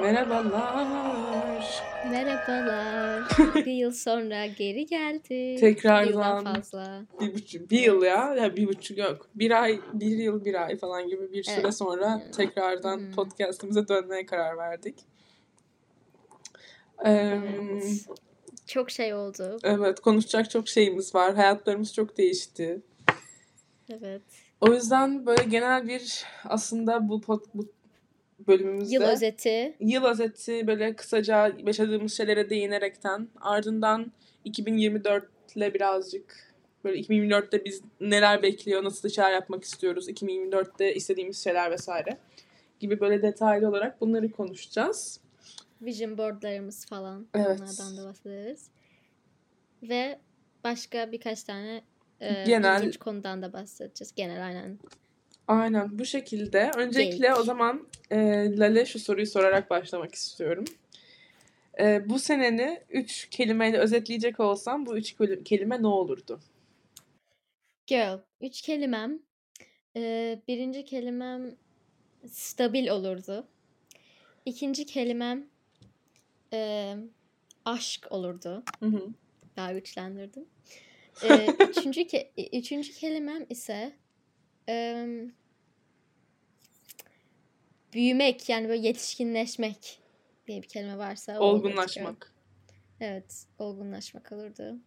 Merhabalar. Merhabalar. bir yıl sonra geri geldi. Tekrardan. Bir yıldan fazla. Bir buçuk, bir yıl ya. ya bir buçuk yok. Bir ay, bir yıl, bir ay falan gibi bir süre Evet. sonra tekrardan Hmm. podcastımıza dönmeye karar verdik. Ee, Evet. Çok şey oldu. evet, konuşacak çok şeyimiz var. Hayatlarımız çok değişti. Evet. O yüzden böyle genel bir aslında bu, pod, bu bölümümüzde Yıl özeti. yıl özeti böyle kısaca yaşadığımız şeylere değinerekten ardından 2024 ile birazcık böyle 2024'te biz neler bekliyor, nasıl şeyler yapmak istiyoruz, 2024'te istediğimiz şeyler vesaire gibi böyle detaylı olarak bunları konuşacağız. Vision boardlarımız falan. Evet. Onlardan da bahsederiz. Ve başka birkaç tane e, Genel- konudan da bahsedeceğiz. Genel aynen. Aynen bu şekilde. Öncelikle Geyik. o zaman e, Lale şu soruyu sorarak başlamak istiyorum. E, bu seneni üç kelimeyle özetleyecek olsam bu üç keli- kelime ne olurdu? Girl. Üç kelimem. E, birinci kelimem stabil olurdu. İkinci kelimem e, aşk olurdu. Hı hı. Daha güçlendirdim. Ee, üçüncü, ke- üçüncü kelimem ise büyümek yani böyle yetişkinleşmek diye bir kelime varsa. Olgunlaşmak. Evet, olgunlaşmak olurdu.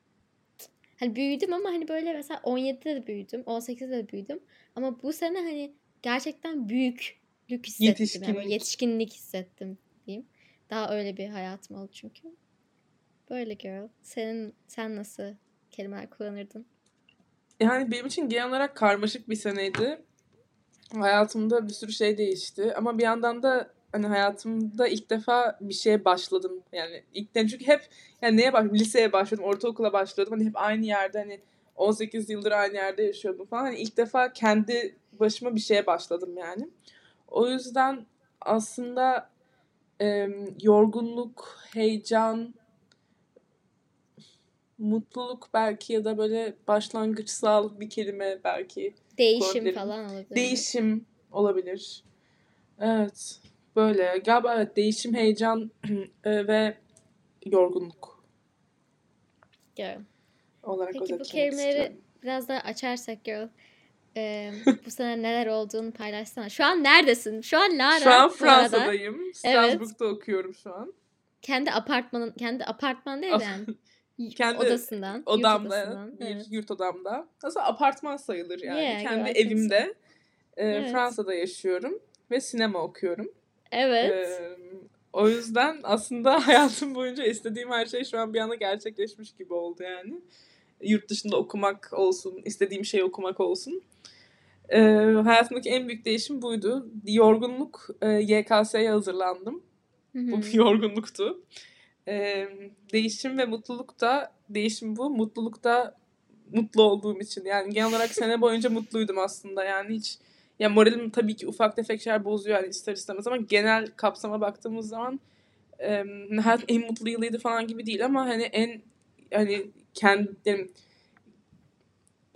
Hani büyüdüm ama hani böyle mesela 17'de de büyüdüm, 18'de de büyüdüm. Ama bu sene hani gerçekten büyüklük hissettim. Yani Yetişkinlik. yetişkinlik hissettim diyeyim. Daha öyle bir hayatım oldu çünkü. Böyle girl. Senin sen nasıl kelimeler kullanırdın? Yani benim için genel olarak karmaşık bir seneydi. Hayatımda bir sürü şey değişti. Ama bir yandan da hani hayatımda ilk defa bir şeye başladım. Yani ilk de çünkü hep yani neye başladım? Liseye başladım, ortaokula başladım. Hani hep aynı yerde hani 18 yıldır aynı yerde yaşıyordum falan. Hani ilk defa kendi başıma bir şeye başladım yani. O yüzden aslında em, yorgunluk, heyecan, mutluluk belki ya da böyle başlangıçsal bir kelime belki. Değişim Olabilir. falan olabilir. Değişim olabilir. Evet. Böyle galiba evet değişim, heyecan e, ve yorgunluk Girl. olarak Peki bu kelimeleri istiyorum. biraz daha açarsak girl. Ee, bu sene neler olduğunu paylaşsana. Şu an neredesin? Şu an Lara. Şu an Fransa'dayım. Strasbourg'da okuyorum şu an. Kendi apartmanın, kendi apartman değil de yani. Kendi odasından. yurt Odamda, odasından. bir Evet. yurt odamda. Aslında apartman sayılır yani. Yeah, Kendi so. evimde e, Evet. Fransa'da yaşıyorum ve sinema okuyorum. Evet. Ee, o yüzden aslında hayatım boyunca istediğim her şey şu an bir anda gerçekleşmiş gibi oldu yani. Yurt dışında okumak olsun, istediğim şeyi okumak olsun. Ee, hayatımdaki en büyük değişim buydu. Yorgunluk, e, YKS'ye hazırlandım. Hı Bu bir yorgunluktu. Ee, değişim ve mutluluk da, değişim bu, mutluluk da mutlu olduğum için. Yani genel olarak sene boyunca mutluydum aslında. Yani hiç ya moralim tabii ki ufak tefek şeyler bozuyor yani ister istemez ama genel kapsama baktığımız zaman e, en mutlu yılıydı falan gibi değil ama hani en hani kendim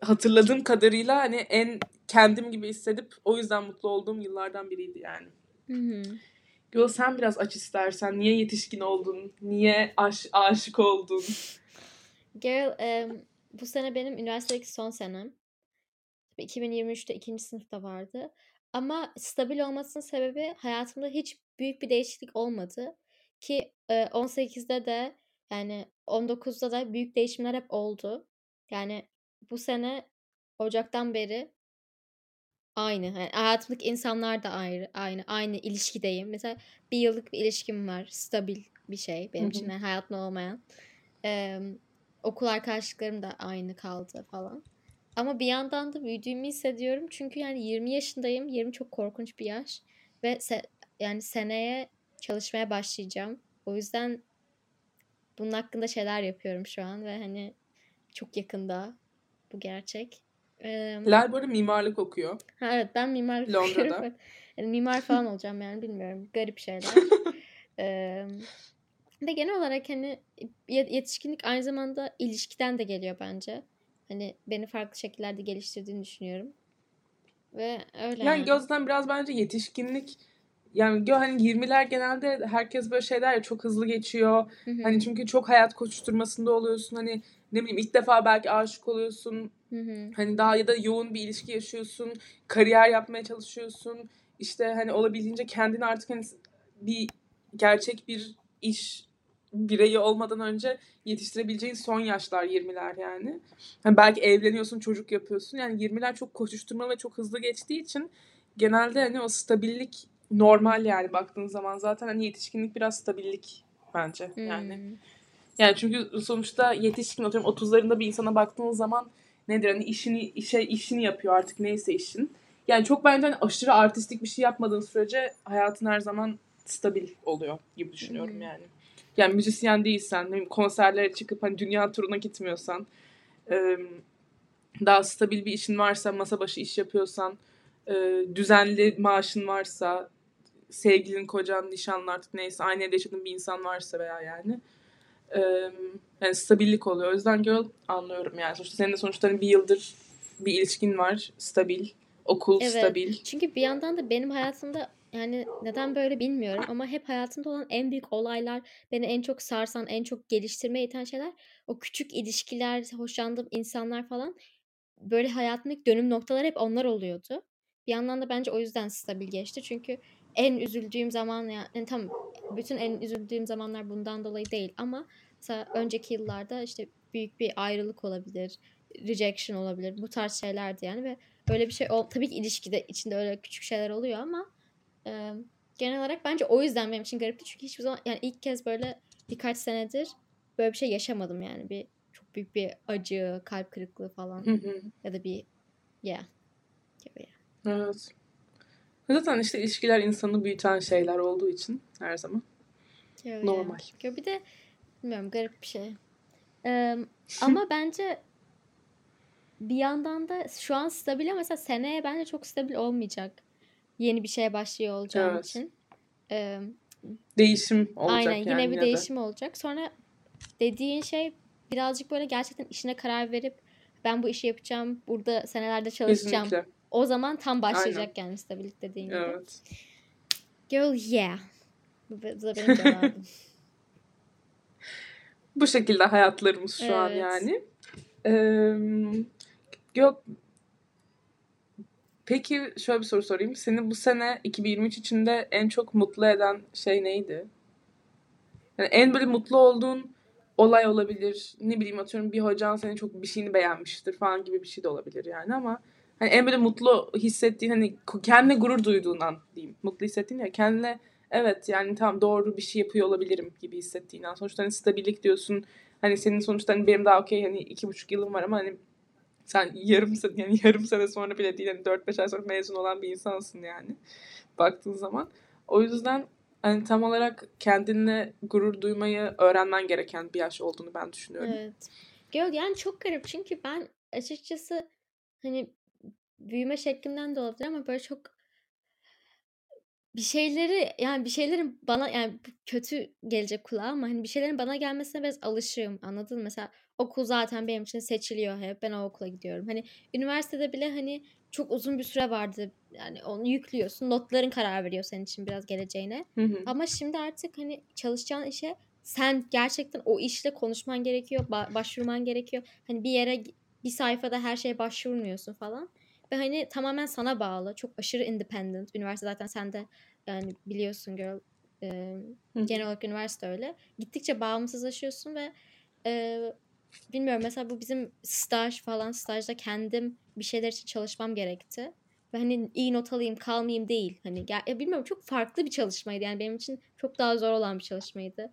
hatırladığım kadarıyla hani en kendim gibi hissedip o yüzden mutlu olduğum yıllardan biriydi yani. Hı hı. Yo sen biraz aç istersen. Niye yetişkin oldun? Niye aş aşık oldun? Girl, em, bu sene benim üniversitedeki son senem. 2023'te ikinci sınıfta vardı. Ama stabil olmasının sebebi hayatımda hiç büyük bir değişiklik olmadı. Ki e, 18'de de yani 19'da da büyük değişimler hep oldu. Yani bu sene Ocak'tan beri aynı. Yani hayatımdaki insanlar da ayrı, aynı. Aynı ilişkideyim. Mesela bir yıllık bir ilişkim var. Stabil bir şey benim Hı için. Yani hayatımda olmayan. Eee, okul arkadaşlıklarım da aynı kaldı falan. Ama bir yandan da büyüdüğümü hissediyorum. Çünkü yani 20 yaşındayım. 20 çok korkunç bir yaş. Ve se- yani seneye çalışmaya başlayacağım. O yüzden bunun hakkında şeyler yapıyorum şu an. Ve hani çok yakında bu gerçek. Eee, Lal bu arada mimarlık okuyor. ha evet ben mimarlık Londra'da. okuyorum. Yani mimar falan olacağım yani bilmiyorum. Garip şeyler. Eee, ve genel olarak hani ye- yetişkinlik aynı zamanda ilişkiden de geliyor bence. Hani beni farklı şekillerde geliştirdiğini düşünüyorum. Ve öyle Yani yani. gözden biraz bence yetişkinlik yani hani 20'ler genelde herkes böyle şeyler ya çok hızlı geçiyor. Hı hı. Hani çünkü çok hayat koşturmasında oluyorsun. Hani ne bileyim ilk defa belki aşık oluyorsun. Hı hı. Hani daha ya da yoğun bir ilişki yaşıyorsun. Kariyer yapmaya çalışıyorsun. İşte hani olabildiğince kendini artık hani bir gerçek bir iş bireyi olmadan önce yetiştirebileceğin son yaşlar 20'ler yani. Hani belki evleniyorsun, çocuk yapıyorsun. Yani 20'ler çok koşuşturma ve çok hızlı geçtiği için genelde hani o stabillik normal yani baktığın zaman zaten hani yetişkinlik biraz stabillik bence yani. Hmm. Yani çünkü sonuçta yetişkin atıyorum 30'larında bir insana baktığın zaman nedir hani işini işe işini yapıyor artık neyse işin. Yani çok bence hani aşırı artistik bir şey yapmadığın sürece hayatın her zaman stabil oluyor gibi düşünüyorum Hmm. yani. Yani müzisyen değilsen, ne konserlere çıkıp hani dünya turuna gitmiyorsan, daha stabil bir işin varsa, masa başı iş yapıyorsan, düzenli maaşın varsa, sevgilin, kocan, nişanlın artık neyse aynı evde yaşadığın bir insan varsa veya yani e, yani stabillik oluyor. O yüzden girl anlıyorum yani. Sonuçta senin de sonuçta hani bir yıldır bir ilişkin var. Stabil. Okul Evet. stabil. Çünkü bir yandan da benim hayatımda yani neden böyle bilmiyorum ama hep hayatımda olan en büyük olaylar, beni en çok sarsan, en çok geliştirmeye iten şeyler o küçük ilişkiler, hoşlandığım insanlar falan böyle hayatımdaki dönüm noktaları hep onlar oluyordu. Bir yandan da bence o yüzden stabil geçti. Çünkü en üzüldüğüm zaman yani, yani tam bütün en üzüldüğüm zamanlar bundan dolayı değil ama mesela önceki yıllarda işte büyük bir ayrılık olabilir, rejection olabilir. Bu tarz şeylerdi yani ve öyle bir şey ol tabii ki ilişkide içinde öyle küçük şeyler oluyor ama e, genel olarak bence o yüzden benim için garipti. Çünkü hiçbir zaman yani ilk kez böyle birkaç senedir böyle bir şey yaşamadım yani bir çok büyük bir acı, kalp kırıklığı falan ya da bir yeah gibi. Evet. Zaten işte ilişkiler insanı büyüten şeyler olduğu için her zaman Öyle. normal. Ya bir de bilmiyorum garip bir şey. Ee, ama bence bir yandan da şu an stabil ama mesela seneye bence çok stabil olmayacak. Yeni bir şeye başlıyor olacağım Evet. için. Ee, Değişim olacak aynen yani yine bir yine de. değişim olacak. Sonra dediğin şey birazcık böyle gerçekten işine karar verip ben bu işi yapacağım, burada senelerde çalışacağım. Kesinlikle. O zaman tam başlayacak yani stabillik dediğin gibi. Evet. Girl yeah. Bu, da benim cevabım. Bu şekilde hayatlarımız şu an Evet. yani. Ee, yok. Peki şöyle bir soru sorayım. Seni bu sene 2023 içinde en çok mutlu eden şey neydi? Yani en böyle mutlu olduğun olay olabilir. Ne bileyim atıyorum bir hocan senin çok bir şeyini beğenmiştir falan gibi bir şey de olabilir yani ama hani en böyle mutlu hissettiğin hani kendine gurur duyduğun an diyeyim. Mutlu hissettiğin ya kendine evet yani tam doğru bir şey yapıyor olabilirim gibi hissettiğin an. Sonuçta hani stabillik diyorsun. Hani senin sonuçta hani benim daha okey hani iki buçuk yılım var ama hani sen yarım sene yani yarım sene sonra bile değil hani dört beş ay sonra mezun olan bir insansın yani baktığın zaman. O yüzden hani tam olarak kendinle gurur duymayı öğrenmen gereken bir yaş olduğunu ben düşünüyorum. Evet. Girl yani çok garip çünkü ben açıkçası hani büyüme şeklimden de olabilir ama böyle çok bir şeyleri yani bir şeylerin bana yani kötü gelecek kulağa ama hani bir şeylerin bana gelmesine biraz alışığım anladın mı? Mesela okul zaten benim için seçiliyor hep ben o okula gidiyorum. Hani üniversitede bile hani çok uzun bir süre vardı yani onu yüklüyorsun notların karar veriyor senin için biraz geleceğine. Hı hı. Ama şimdi artık hani çalışacağın işe sen gerçekten o işle konuşman gerekiyor, ba- başvurman gerekiyor. Hani bir yere bir sayfada her şeye başvurmuyorsun falan. Ve hani tamamen sana bağlı. Çok aşırı independent. Üniversite zaten sen de yani biliyorsun girl. e, genel olarak üniversite öyle. Gittikçe bağımsızlaşıyorsun ve e, bilmiyorum mesela bu bizim staj falan stajda kendim bir şeyler için çalışmam gerekti. Ve hani iyi not alayım kalmayayım değil. Hani gel, ya bilmiyorum çok farklı bir çalışmaydı. Yani benim için çok daha zor olan bir çalışmaydı.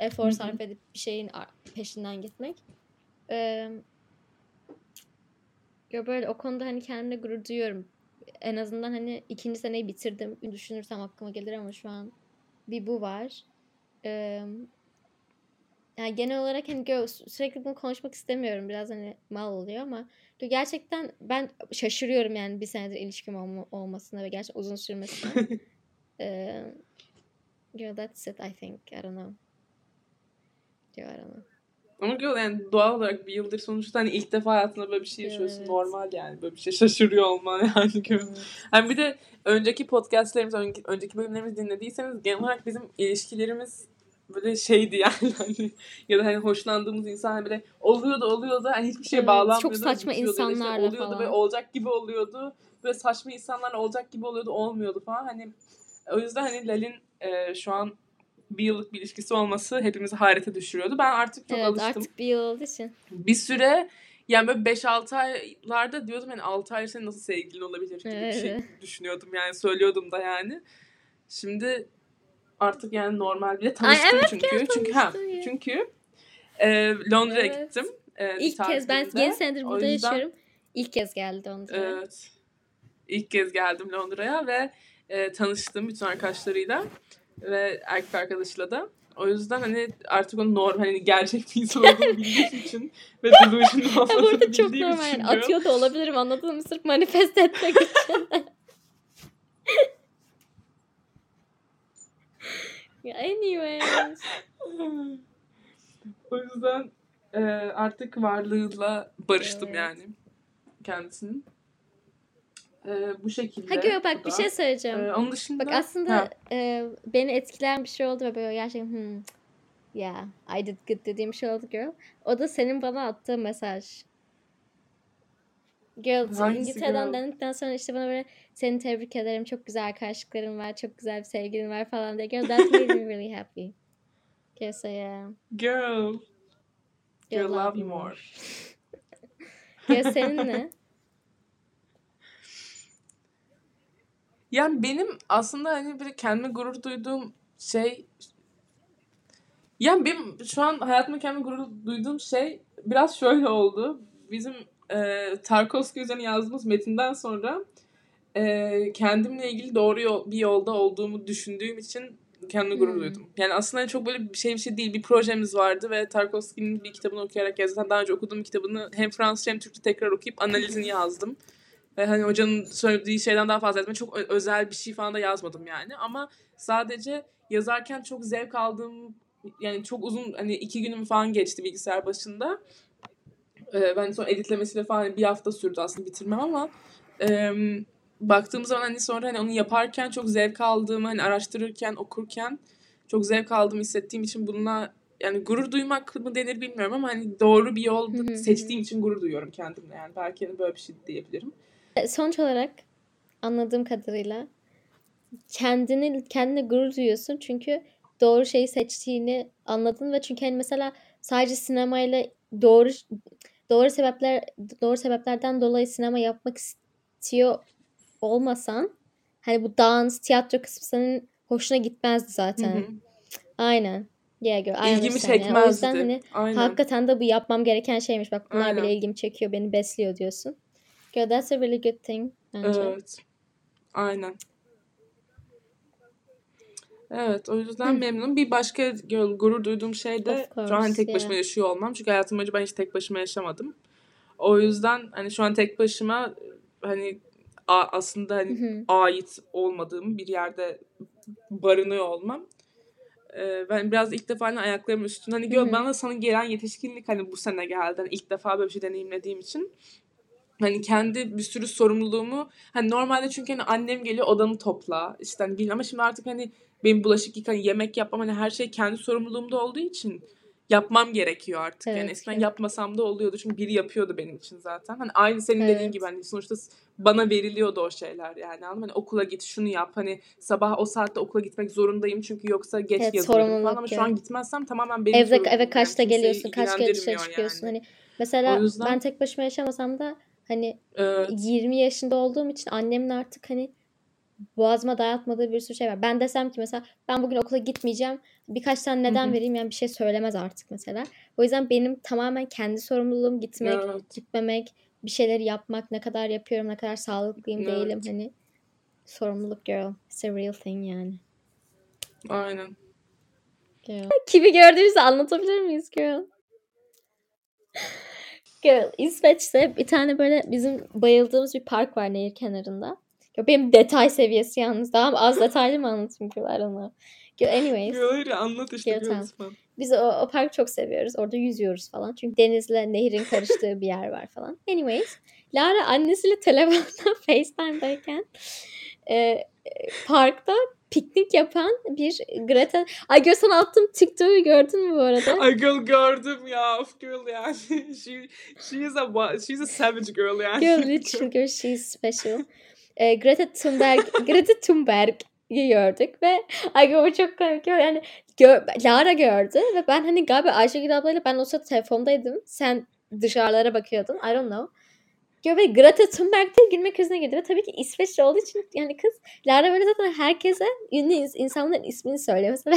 Efor sarf edip bir şeyin peşinden gitmek. Ee, ya böyle o konuda hani kendimle gurur duyuyorum. En azından hani ikinci seneyi bitirdim. Düşünürsem aklıma gelir ama şu an bir bu var. Ee, yani genel olarak hani gö- sürekli bunu konuşmak istemiyorum. Biraz hani mal oluyor ama gerçekten ben şaşırıyorum yani bir senedir ilişkim olma- olmasına ve gerçekten uzun sürmesine. Ee, yeah, that's it I think. I don't know. Yeah, I don't know. Ama girl yani doğal olarak bir yıldır sonuçta hani ilk defa hayatında böyle bir şey yaşıyorsun. Evet. Normal yani böyle bir şey şaşırıyor olman yani. Evet. Hani bir de önceki podcastlerimiz, önceki, bölümlerimizi dinlediyseniz genel olarak bizim ilişkilerimiz böyle şeydi yani hani ya da hani hoşlandığımız insan hani böyle oluyordu oluyordu hani hiçbir şeye Evet, bağlanmıyordu. çok saçma ya da işte insanlarla oluyordu falan. böyle olacak gibi oluyordu. Böyle saçma insanlarla olacak gibi oluyordu olmuyordu falan hani o yüzden hani Lal'in e, şu an bir yıllık bir ilişkisi olması hepimizi hayrete düşürüyordu. Ben artık çok Evet alıştım artık bir yıl olduğu için. bir süre yani böyle 5-6 aylarda diyordum hani 6 ay senin nasıl sevgilin olabilir gibi bir şey Evet. düşünüyordum yani söylüyordum da yani. Şimdi artık yani normal bile Ay, tanıştım evet, çünkü. Çünkü ha ya. çünkü e, Londra'ya Evet. gittim. E, İlk kez ben. 7 senedir burada yüzden- yaşıyorum. İlk kez geldi Londra'ya. Evet. İlk kez geldim Londra'ya ve e, tanıştım bütün arkadaşlarıyla ve erkek arkadaşıyla da. O yüzden hani artık onun normal hani gerçek bir insan olduğunu bildiğim için ve delusional olmadığını arada çok bildiğim normal. için Yani. Atıyor da olabilirim anladın mı? Sırf manifest etmek için. Anyways. o yüzden e, artık varlığıyla barıştım Evet. yani kendisinin. E, bu şekilde. Ha gör bu bak bir şey söyleyeceğim. E, onun dışında Bak aslında Ha, e, beni etkileyen bir şey oldu ve böyle gerçekten hmm, yeah I did good dediğim şey oldu girl. O da senin bana attığın mesaj. Girl Hangisi İngiltere'den girl? döndükten sonra işte bana böyle seni tebrik ederim çok güzel arkadaşlıkların var çok güzel bir sevgilin var falan diye. Girl that made me really happy. Okay so yeah. girl. Girl, Girl, love you more. Girl senin ne? Yani benim aslında hani böyle kendime gurur duyduğum şey yani benim şu an hayatımda kendime gurur duyduğum şey biraz şöyle oldu. Bizim e, Tarkovski üzerine yazdığımız metinden sonra e, kendimle ilgili doğru yol, bir yolda olduğumu düşündüğüm için kendime gurur Hmm. duydum. Yani aslında hani çok böyle bir şey bir şey değil. Bir projemiz vardı ve Tarkovski'nin bir kitabını okuyarak yazdım. Daha önce okuduğum kitabını hem Fransızca hem Türkçe tekrar okuyup analizini yazdım. Ve hani hocanın söylediği şeyden daha fazla etme. Çok özel bir şey falan da yazmadım yani. Ama sadece yazarken çok zevk aldığım yani çok uzun hani iki günüm falan geçti bilgisayar başında. Ee, ben sonra editlemesiyle falan bir hafta sürdü aslında bitirmem ama e, baktığım zaman hani sonra hani onu yaparken çok zevk aldığımı hani araştırırken okurken çok zevk aldığımı hissettiğim için bununla yani gurur duymak mı denir bilmiyorum ama hani doğru bir yol seçtiğim için gurur duyuyorum kendimle yani belki hani böyle bir şey diyebilirim. E, Sonuç olarak anladığım kadarıyla kendini kendine gurur duyuyorsun çünkü doğru şeyi seçtiğini anladın ve çünkü hani mesela sadece sinemayla doğru doğru sebepler doğru sebeplerden dolayı sinema yapmak istiyor olmasan hani bu dans, tiyatro kısmı senin hoşuna gitmezdi Hı zaten. hı. Aynen. Yeah girl, İlgimi understand. Yani o çekmezdi. yüzden hani Aynen. hakikaten de bu yapmam gereken şeymiş. Bak bunlar Aynen. bile ilgimi çekiyor, beni besliyor diyorsun. Girl, that's a really good thing bence. Evet. Aynen. Evet o yüzden memnunum. Bir başka gurur duyduğum şey de Of şu an course, tek başıma yeah. yaşıyor olmam. Çünkü hayatım boyunca ben hiç tek başıma yaşamadım. O yüzden hani şu an tek başıma hani a- aslında hani ait olmadığım bir yerde barınıyor olmam. Ee, ben biraz ilk defa hani ayaklarımın üstünde hani gör bana sana gelen yetişkinlik hani bu sene geldi. Hani ilk defa böyle bir şey deneyimlediğim için hani kendi bir sürü sorumluluğumu hani normalde çünkü hani annem geliyor odanı topla işte hani bilmem ama şimdi artık hani benim bulaşık yıkan yemek yapmam hani her şey kendi sorumluluğumda olduğu için yapmam gerekiyor artık yani Evet eskiden ki. yapmasam da oluyordu çünkü biri yapıyordu benim için zaten hani aynı senin dediğin Evet. gibi hani sonuçta bana veriliyordu o şeyler yani anladın? Hani okula git şunu yap hani sabah o saatte okula gitmek zorundayım çünkü yoksa geç Evet yazılırım falan ama şu ya. an gitmezsem tamamen benim Evde eve yani kaçta kimseyi geliyorsun, kaç ilgilendirmiyor çıkıyorsun. yani. Hani mesela ben yüzden tek başıma yaşamasam da hani evet 20 yaşında olduğum için annemin artık hani boğazıma dayatmadığı bir sürü şey var. Ben desem ki mesela ben bugün okula gitmeyeceğim. Birkaç tane neden hı. vereyim yani bir şey söylemez artık mesela. O yüzden benim tamamen kendi sorumluluğum gitmek, evet gitmemek, bir şeyleri yapmak, ne kadar yapıyorum, ne kadar sağlıklıyım değilim evet hani sorumluluk girl. It's a real thing yani. aynen Girl. Kimi gördüğümüzü anlatabilir miyiz girl? Girl, İsveç'te bir tane böyle bizim bayıldığımız bir park var nehir kenarında. Benim detay seviyesi yalnız. Daha az detaylı mı anlatayım don't know. Anyways. Hayır anlat işte. Tamam. Falan. Biz o, o parkı çok seviyoruz. Orada yüzüyoruz falan. Çünkü denizle nehrin karıştığı bir yer var falan. Anyways. Lara annesiyle telefonda FaceTime'dayken e, parkta piknik yapan bir Greta... Ay gör sana attım TikTok'u gördün mü bu arada? Ay girl gördüm ya. Of girl yani. she, she is a she's a savage girl yani. Girl literal girl she's special. E, Greta Thunberg Greta Thunberg'i gördük ve ay o çok komik. Yani gö- Lara gördü ve ben hani galiba Ayşegül ablayla ben o sırada telefondaydım. Sen dışarılara bakıyordun. I don't know. Gö- Ve Greta Thunberg de gülme krizine girdi. Ve tabii ki İsveçli olduğu için yani kız Lara böyle zaten herkese ünlü ins- insanların ismini söylüyor. Mesela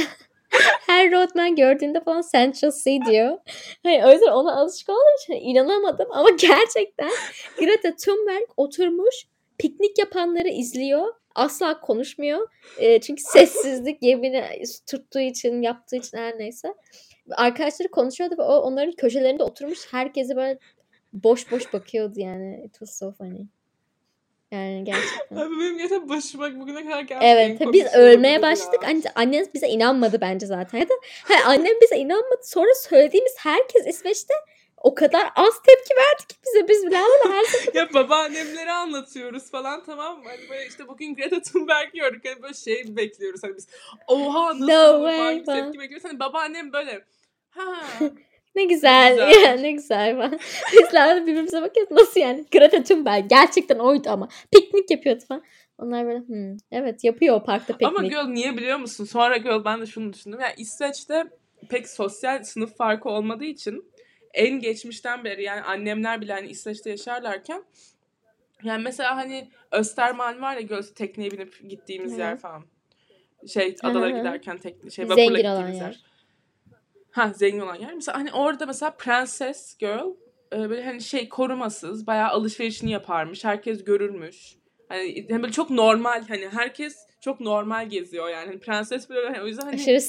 her roadman gördüğünde falan Central C diyor. Hani o yüzden ona alışık olduğum için inanamadım. Ama gerçekten Greta Thunberg oturmuş piknik yapanları izliyor. Asla konuşmuyor. E, çünkü sessizlik yemini tuttuğu için, yaptığı için her neyse. Arkadaşları konuşuyordu ve o onların köşelerinde oturmuş herkese böyle boş boş bakıyordu yani. It was so funny. Yani gerçekten. Abi benim gerçekten başıma bugüne kadar geldi. Evet tabii biz ölmeye başladık. ya. Ancak annem bize inanmadı bence zaten. Ya da hayır, annem bize inanmadı. Sonra söylediğimiz herkes İsveç'te o kadar az tepki verdi ki bize. Biz Bilal'la her ya babaannemleri anlatıyoruz falan tamam mı? Hani böyle işte bugün Greta Thunberg gördük. Hani böyle şey bekliyoruz. Hani biz oha nasıl No way tepki bekliyoruz. Hani babaannem böyle ha ne güzel. güzel. Ya, ne güzel falan. Biz Bilal'la birbirimize bakıyoruz. Nasıl yani? Greta Thunberg gerçekten oydu ama. Piknik yapıyordu falan. Onlar böyle hmm, evet yapıyor o parkta piknik. Ama girl niye biliyor musun? Sonra girl ben de şunu düşündüm. Yani İsveç'te pek sosyal sınıf farkı olmadığı için en geçmişten beri yani annemler bile hani İsveç'te yaşarlarken yani mesela hani Östermalm var ya göl tekneye binip gittiğimiz Hı. yer falan. Şey Hı hı adalara hı. giderken tek şey vapurla gittiğimiz yer. yer. Ha zengin olan yer. Mesela hani orada mesela prenses girl e, böyle hani şey korumasız bayağı alışverişini yaparmış. Herkes görürmüş. Hani hani böyle çok normal hani herkes çok normal geziyor yani. Hani prenses bile hani o yüzden hani Aşırı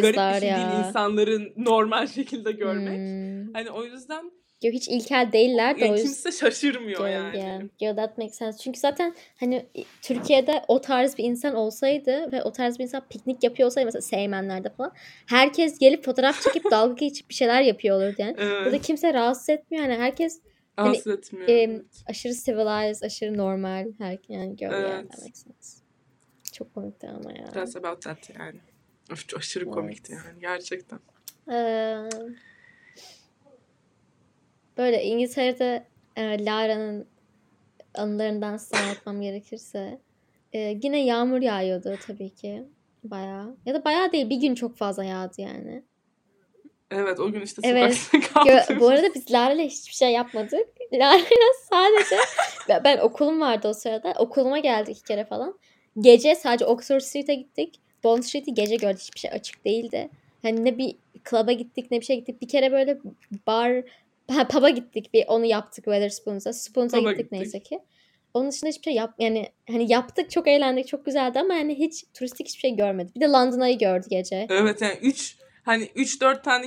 garip bir civilized'lar şey değil ya. insanların normal şekilde görmek. Hmm. Hani o yüzden Yo, hiç ilkel değiller de yani o yüzden. kimse şaşırmıyor Yeah, yani. yeah. Yeah, that makes sense. Çünkü zaten hani Türkiye'de o tarz bir insan olsaydı ve o tarz bir insan piknik yapıyor olsaydı mesela Seymenler'de falan herkes gelip fotoğraf çekip dalga geçip bir şeyler yapıyor olurdu yani. Evet. Burada kimse rahatsız etmiyor. Hani herkes Rahatsız etmiyor. em, evet. aşırı civilized, aşırı normal. Her, yani gör Evet. that makes sense. Çok komikti ama ya. That's about that yani. Of, aşırı Evet. komikti yani gerçekten. Ee, böyle İngiltere'de e, Lara'nın anılarından size anlatmam gerekirse e, yine yağmur yağıyordu tabii ki bayağı ya da bayağı değil bir gün çok fazla yağdı yani. Evet o gün işte Evet. kaldım. bu arada biz Lara'yla hiçbir şey yapmadık. Lara'yla sadece ben, okulum vardı o sırada. Okuluma geldik iki kere falan. Gece sadece Oxford Street'e gittik. Bond Street'i gece gördük. Hiçbir şey açık değildi. Hani ne bir club'a gittik ne bir şey gittik. Bir kere böyle bar ha, pub'a gittik. Bir onu yaptık Wetherspoons'a. Spoons'a gittik, gittik. neyse ki. Onun dışında hiçbir şey yap yani hani yaptık çok eğlendik çok güzeldi ama yani hiç turistik hiçbir şey görmedik. Bir de London'ayı gördü gece. Evet yani 3 hani 3 4 tane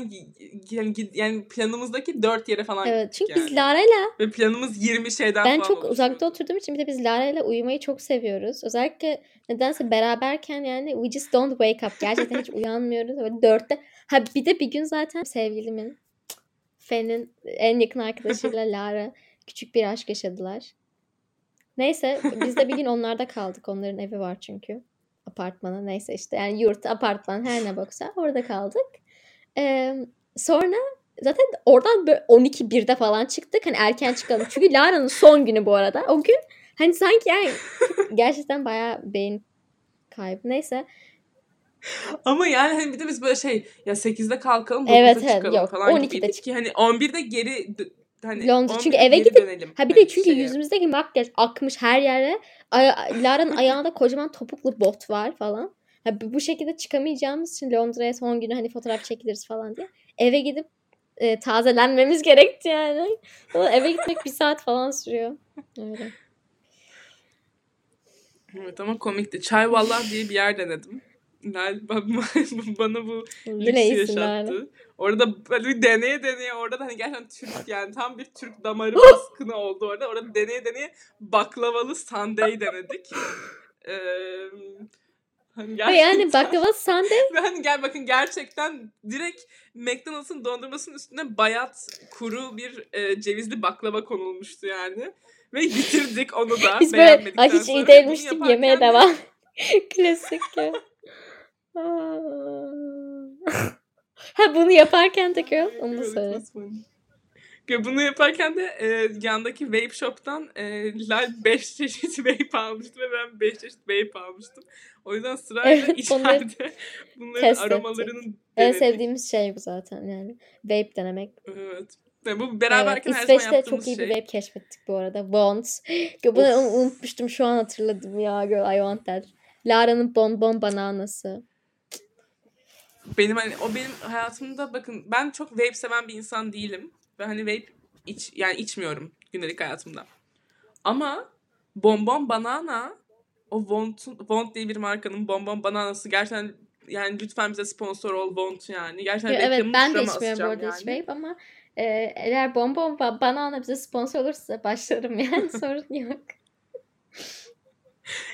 yani, yani planımızdaki 4 yere falan Evet çünkü yani. biz Lara'yla Ve planımız 20 şeyden Ben falan çok oluşuyor. uzakta oturduğum için bir de biz Lara ile uyumayı çok seviyoruz. Özellikle nedense beraberken yani we just don't wake up. Gerçekten hiç uyanmıyoruz. Böyle dörtte. Ha bir de bir gün zaten sevgilimin Fen'in en yakın arkadaşıyla Lara küçük bir aşk yaşadılar. Neyse biz de bir gün onlarda kaldık. Onların evi var çünkü. Apartmanı neyse işte yani yurt, apartman her ne baksa orada kaldık. Ee, sonra zaten oradan böyle 12 1'de falan çıktık. Hani erken çıkalım. Çünkü Lara'nın son günü bu arada. O gün hani sanki yani gerçekten bayağı beyin kaybı. Neyse. Ama yani hani bir de biz böyle şey ya 8'de kalkalım 9'da Evet, evet, çıkalım yok, falan 12'de gibiydik çık- ki hani 11'de geri hani Londra- 11'de çünkü eve geri gidip- dönelim. Ha bir de Hani çünkü şeye. yüzümüzdeki makyaj akmış her yere. Aya- Lara'nın ayağında kocaman topuklu bot var falan. Ha, bu şekilde çıkamayacağımız için Londra'ya son günü hani fotoğraf çekiliriz falan diye. Eve gidip e, tazelenmemiz gerekti yani. Ama eve gitmek bir saat falan sürüyor. Öyle. Evet ama komikti. Çay Vallahi diye bir yer denedim. Bana bu lüksü yaşattı. Orada böyle bir deneye deneye orada da hani gerçekten Türk yani tam bir Türk damarı baskını oldu orada. Orada deneye deneye baklavalı sundae denedik. Ee, Hani gerçekten. yani baklava sundae Ve hani gel bakın gerçekten direkt McDonald's'ın dondurmasının üstüne bayat kuru bir e, cevizli baklava konulmuştu yani. Ve bitirdik onu da biz böyle hiç iyi değilmiştik yemeğe de- devam. Klasik ya. ha bunu yaparken de girl onu da Evet, söyle. Bunu yaparken de e, yandaki vape shop'tan e, Lal 5 çeşit vape almıştı ve ben 5 çeşit vape almıştım. O yüzden sırayla Evet, bunları içeride bunların test aromalarını En denedik. sevdiğimiz şey bu zaten yani. Vape denemek. Evet. Ve bu Evet. beraberken her zaman yaptığımız çok iyi şey. bir vape keşfettik bu arada. Bonds. Bunu unutmuştum şu an hatırladım ya. Girl I want that. Lara'nın bonbon bananası. Benim hani o benim hayatımda bakın ben çok vape seven bir insan değilim. Ve hani vape iç, yani içmiyorum gündelik hayatımda. Ama Bonbon Banana o Wont, Wont diye bir markanın Bonbon Bananası gerçekten yani lütfen bize sponsor ol Wont yani. Gerçekten Evet reklamını ben de içmiyorum bu arada hiç yani. vape ama e, eğer bonbon ba- banana bize sponsor olursa başlarım yani sorun yok.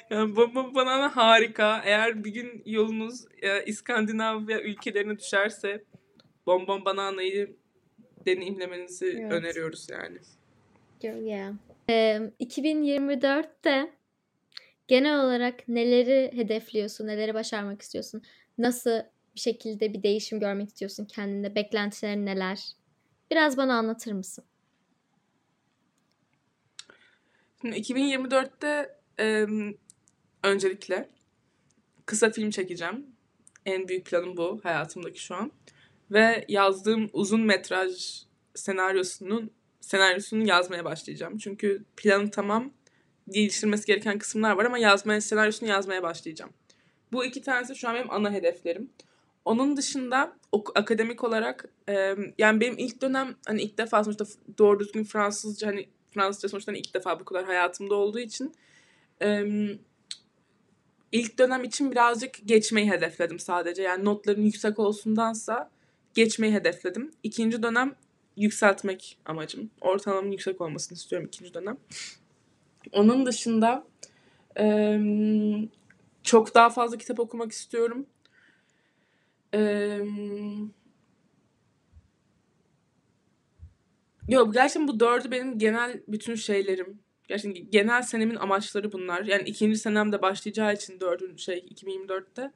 Yani Bonbon Banana harika. Eğer bir gün yolunuz e, İskandinavya ülkelerine düşerse Bonbon Banana'yı deneyimlemenizi Evet. öneriyoruz yani. Yeah. E, 2024'te genel olarak neleri hedefliyorsun, neleri başarmak istiyorsun? Nasıl bir şekilde bir değişim görmek istiyorsun kendinde? Beklentilerin neler? Biraz bana anlatır mısın? Şimdi 2024'te e, öncelikle kısa film çekeceğim. En büyük planım bu hayatımdaki şu an. Ve yazdığım uzun metraj senaryosunun senaryosunu yazmaya başlayacağım. Çünkü planı tamam. Geliştirmesi gereken kısımlar var ama yazmaya senaryosunu yazmaya başlayacağım. Bu iki tanesi şu an benim ana hedeflerim. Onun dışında akademik olarak e, yani benim ilk dönem hani ilk defa sonuçta doğru düzgün Fransızca hani Fransızca sonuçta hani ilk defa bu kadar hayatımda olduğu için e, ilk dönem için birazcık geçmeyi hedefledim sadece. Yani notların yüksek olsundansa geçmeyi hedefledim. İkinci dönem yükseltmek amacım. Ortalamanın yüksek olmasını istiyorum ikinci dönem. Onun dışında çok daha fazla kitap okumak istiyorum. E, Yok gerçekten bu dördü benim genel bütün şeylerim. Gerçekten genel senemin amaçları bunlar. Yani ikinci senemde başlayacağı için dördüncü şey 2024'te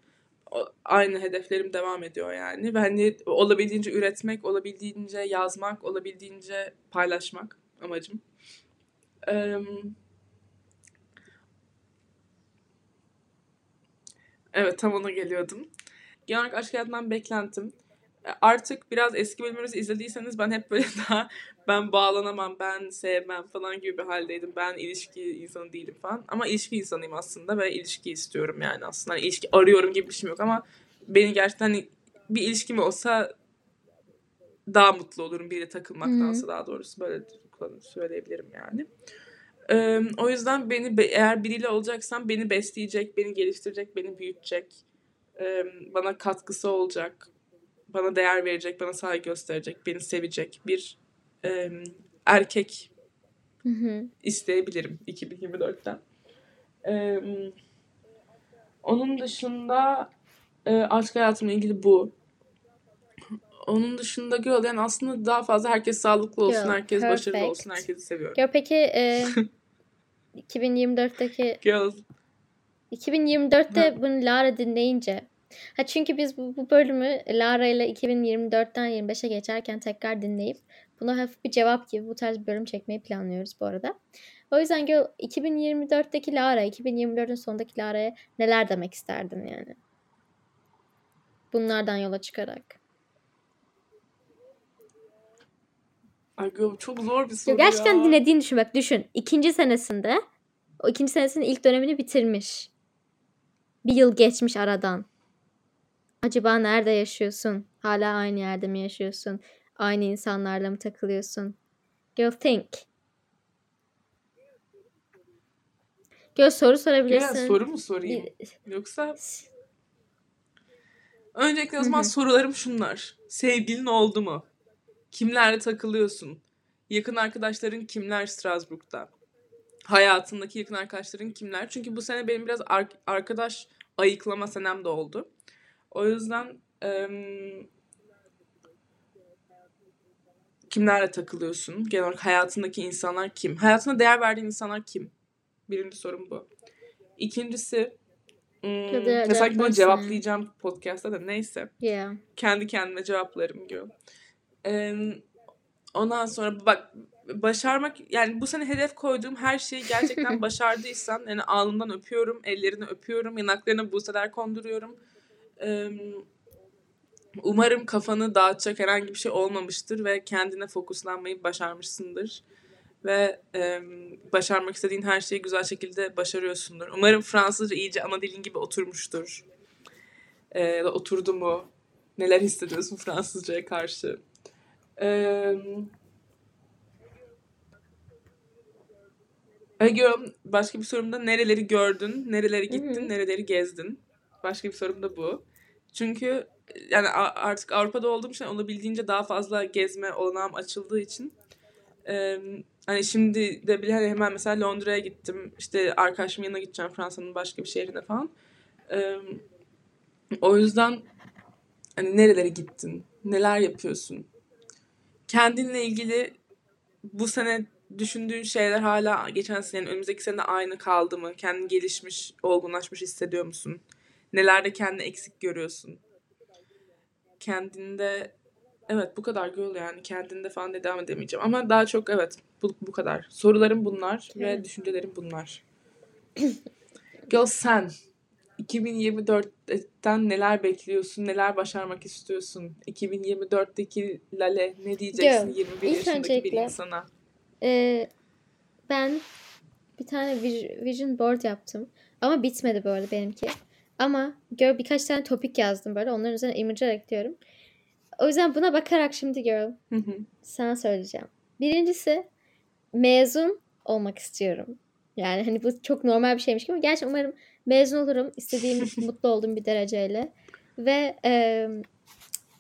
o- aynı hedeflerim devam ediyor yani. Ve hani olabildiğince üretmek, olabildiğince yazmak, olabildiğince paylaşmak amacım. Evet tam ona geliyordum. Genel olarak aşk hayatından beklentim. E, Artık biraz eski bölümlerimizi izlediyseniz ben hep böyle daha ben bağlanamam, ben sevmem falan gibi bir haldeydim. Ben ilişki insanı değilim falan. Ama ilişki insanıyım aslında ve ilişki istiyorum yani aslında. Hani ilişki arıyorum gibi bir şeyim yok ama beni gerçekten hani bir ilişkim olsa daha mutlu olurum biriyle takılmaktansa daha doğrusu böyle söyleyebilirim yani. Ee, o yüzden beni be- eğer biriyle olacaksam beni besleyecek, beni geliştirecek, beni büyütecek, e, bana katkısı olacak, bana değer verecek, bana saygı gösterecek, beni sevecek bir e, erkek Hı hı. isteyebilirim 2024'ten. Ee, onun dışında e, aşk hayatımla ilgili bu. Onun dışında girl yani aslında daha fazla herkes sağlıklı olsun, Girl, herkes başarılı perfect. olsun, herkesi seviyorum. Ya peki e, 2024'teki Girl, 2024'te bunu Lara dinleyince ha çünkü biz bu, bu bölümü Lara ile 2024'ten 25'e geçerken tekrar dinleyip buna hafif bir cevap gibi bu tarz bir bölüm çekmeyi planlıyoruz bu arada. O yüzden girl, 2024'teki Lara, 2024'ün sonundaki Lara'ya neler demek isterdin yani? Bunlardan yola çıkarak. ay girl, çok zor bir soru Ya gerçekten ya. dinlediğini düşün bak düşün. İkinci senesinde o ikinci senesinin ilk dönemini bitirmiş. Bir yıl geçmiş aradan. Acaba nerede yaşıyorsun? Hala aynı yerde mi yaşıyorsun? Aynı insanlarla mı takılıyorsun? Girl think. Girl soru Girl, sorabilirsin. soru mu sorayım? Yoksa öncelikle o zaman sorularım şunlar. Sevgilin oldu mu? Kimlerle takılıyorsun? Yakın arkadaşların kimler Strasbourg'da? Hayatındaki yakın arkadaşların kimler? Çünkü bu sene benim biraz ar- arkadaş ayıklama senem de oldu. O yüzden em, kimlerle takılıyorsun? Genel olarak hayatındaki insanlar kim? Hayatına değer verdiğin insanlar kim? Birinci sorum bu. İkincisi hmm, ya bunu cevaplarsın ya. cevaplayacağım podcast'ta da neyse. Yeah. Kendi kendime cevaplarım diyor. Em, ondan sonra bak başarmak yani bu sene hedef koyduğum her şeyi gerçekten başardıysan yani alnından öpüyorum, ellerini öpüyorum, yanaklarına buseler konduruyorum. Em, umarım kafanı dağıtacak herhangi bir şey olmamıştır ve kendine fokuslanmayı başarmışsındır. Ve em, başarmak istediğin her şeyi güzel şekilde başarıyorsundur. Umarım Fransızca iyice ana dilin gibi oturmuştur. Ya da oturdu mu? Neler hissediyorsun Fransızcaya karşı? Ee, Ögüyorum. Başka bir sorum da nereleri gördün, nereleri gittin, nereleri gezdin? Başka bir sorum da bu. Çünkü yani artık Avrupa'da olduğum için olabildiğince daha fazla gezme olanağım açıldığı için e, hani şimdi de bile hani hemen mesela Londra'ya gittim. İşte arkadaşımın yanına gideceğim Fransa'nın başka bir şehrine falan. E, o yüzden hani nerelere gittin? Neler yapıyorsun? Kendinle ilgili bu sene düşündüğün şeyler hala geçen senenin önümüzdeki sene aynı kaldı mı? Kendini gelişmiş, olgunlaşmış hissediyor musun? Nelerde kendini eksik görüyorsun? Kendinde evet bu kadar girl yani kendinde falan da devam edemeyeceğim. Ama daha çok evet bu, bu kadar. Sorularım bunlar ve Evet. düşüncelerim bunlar. Girl sen 2024'ten neler bekliyorsun? Neler başarmak istiyorsun? 2024'teki Lale ne diyeceksin Girl, 21 ilk yaşındaki bir insana? Ee, ben bir tane vis- vision board yaptım. Ama bitmedi arada benimki. Ama gör birkaç tane topik yazdım böyle. Onların üzerine image'ler ekliyorum. O yüzden buna bakarak şimdi girl Hı hı. sana söyleyeceğim. Birincisi mezun olmak istiyorum. Yani hani bu çok normal bir şeymiş gibi gerçekten umarım mezun olurum. istediğim mutlu olduğum bir dereceyle. Ve e,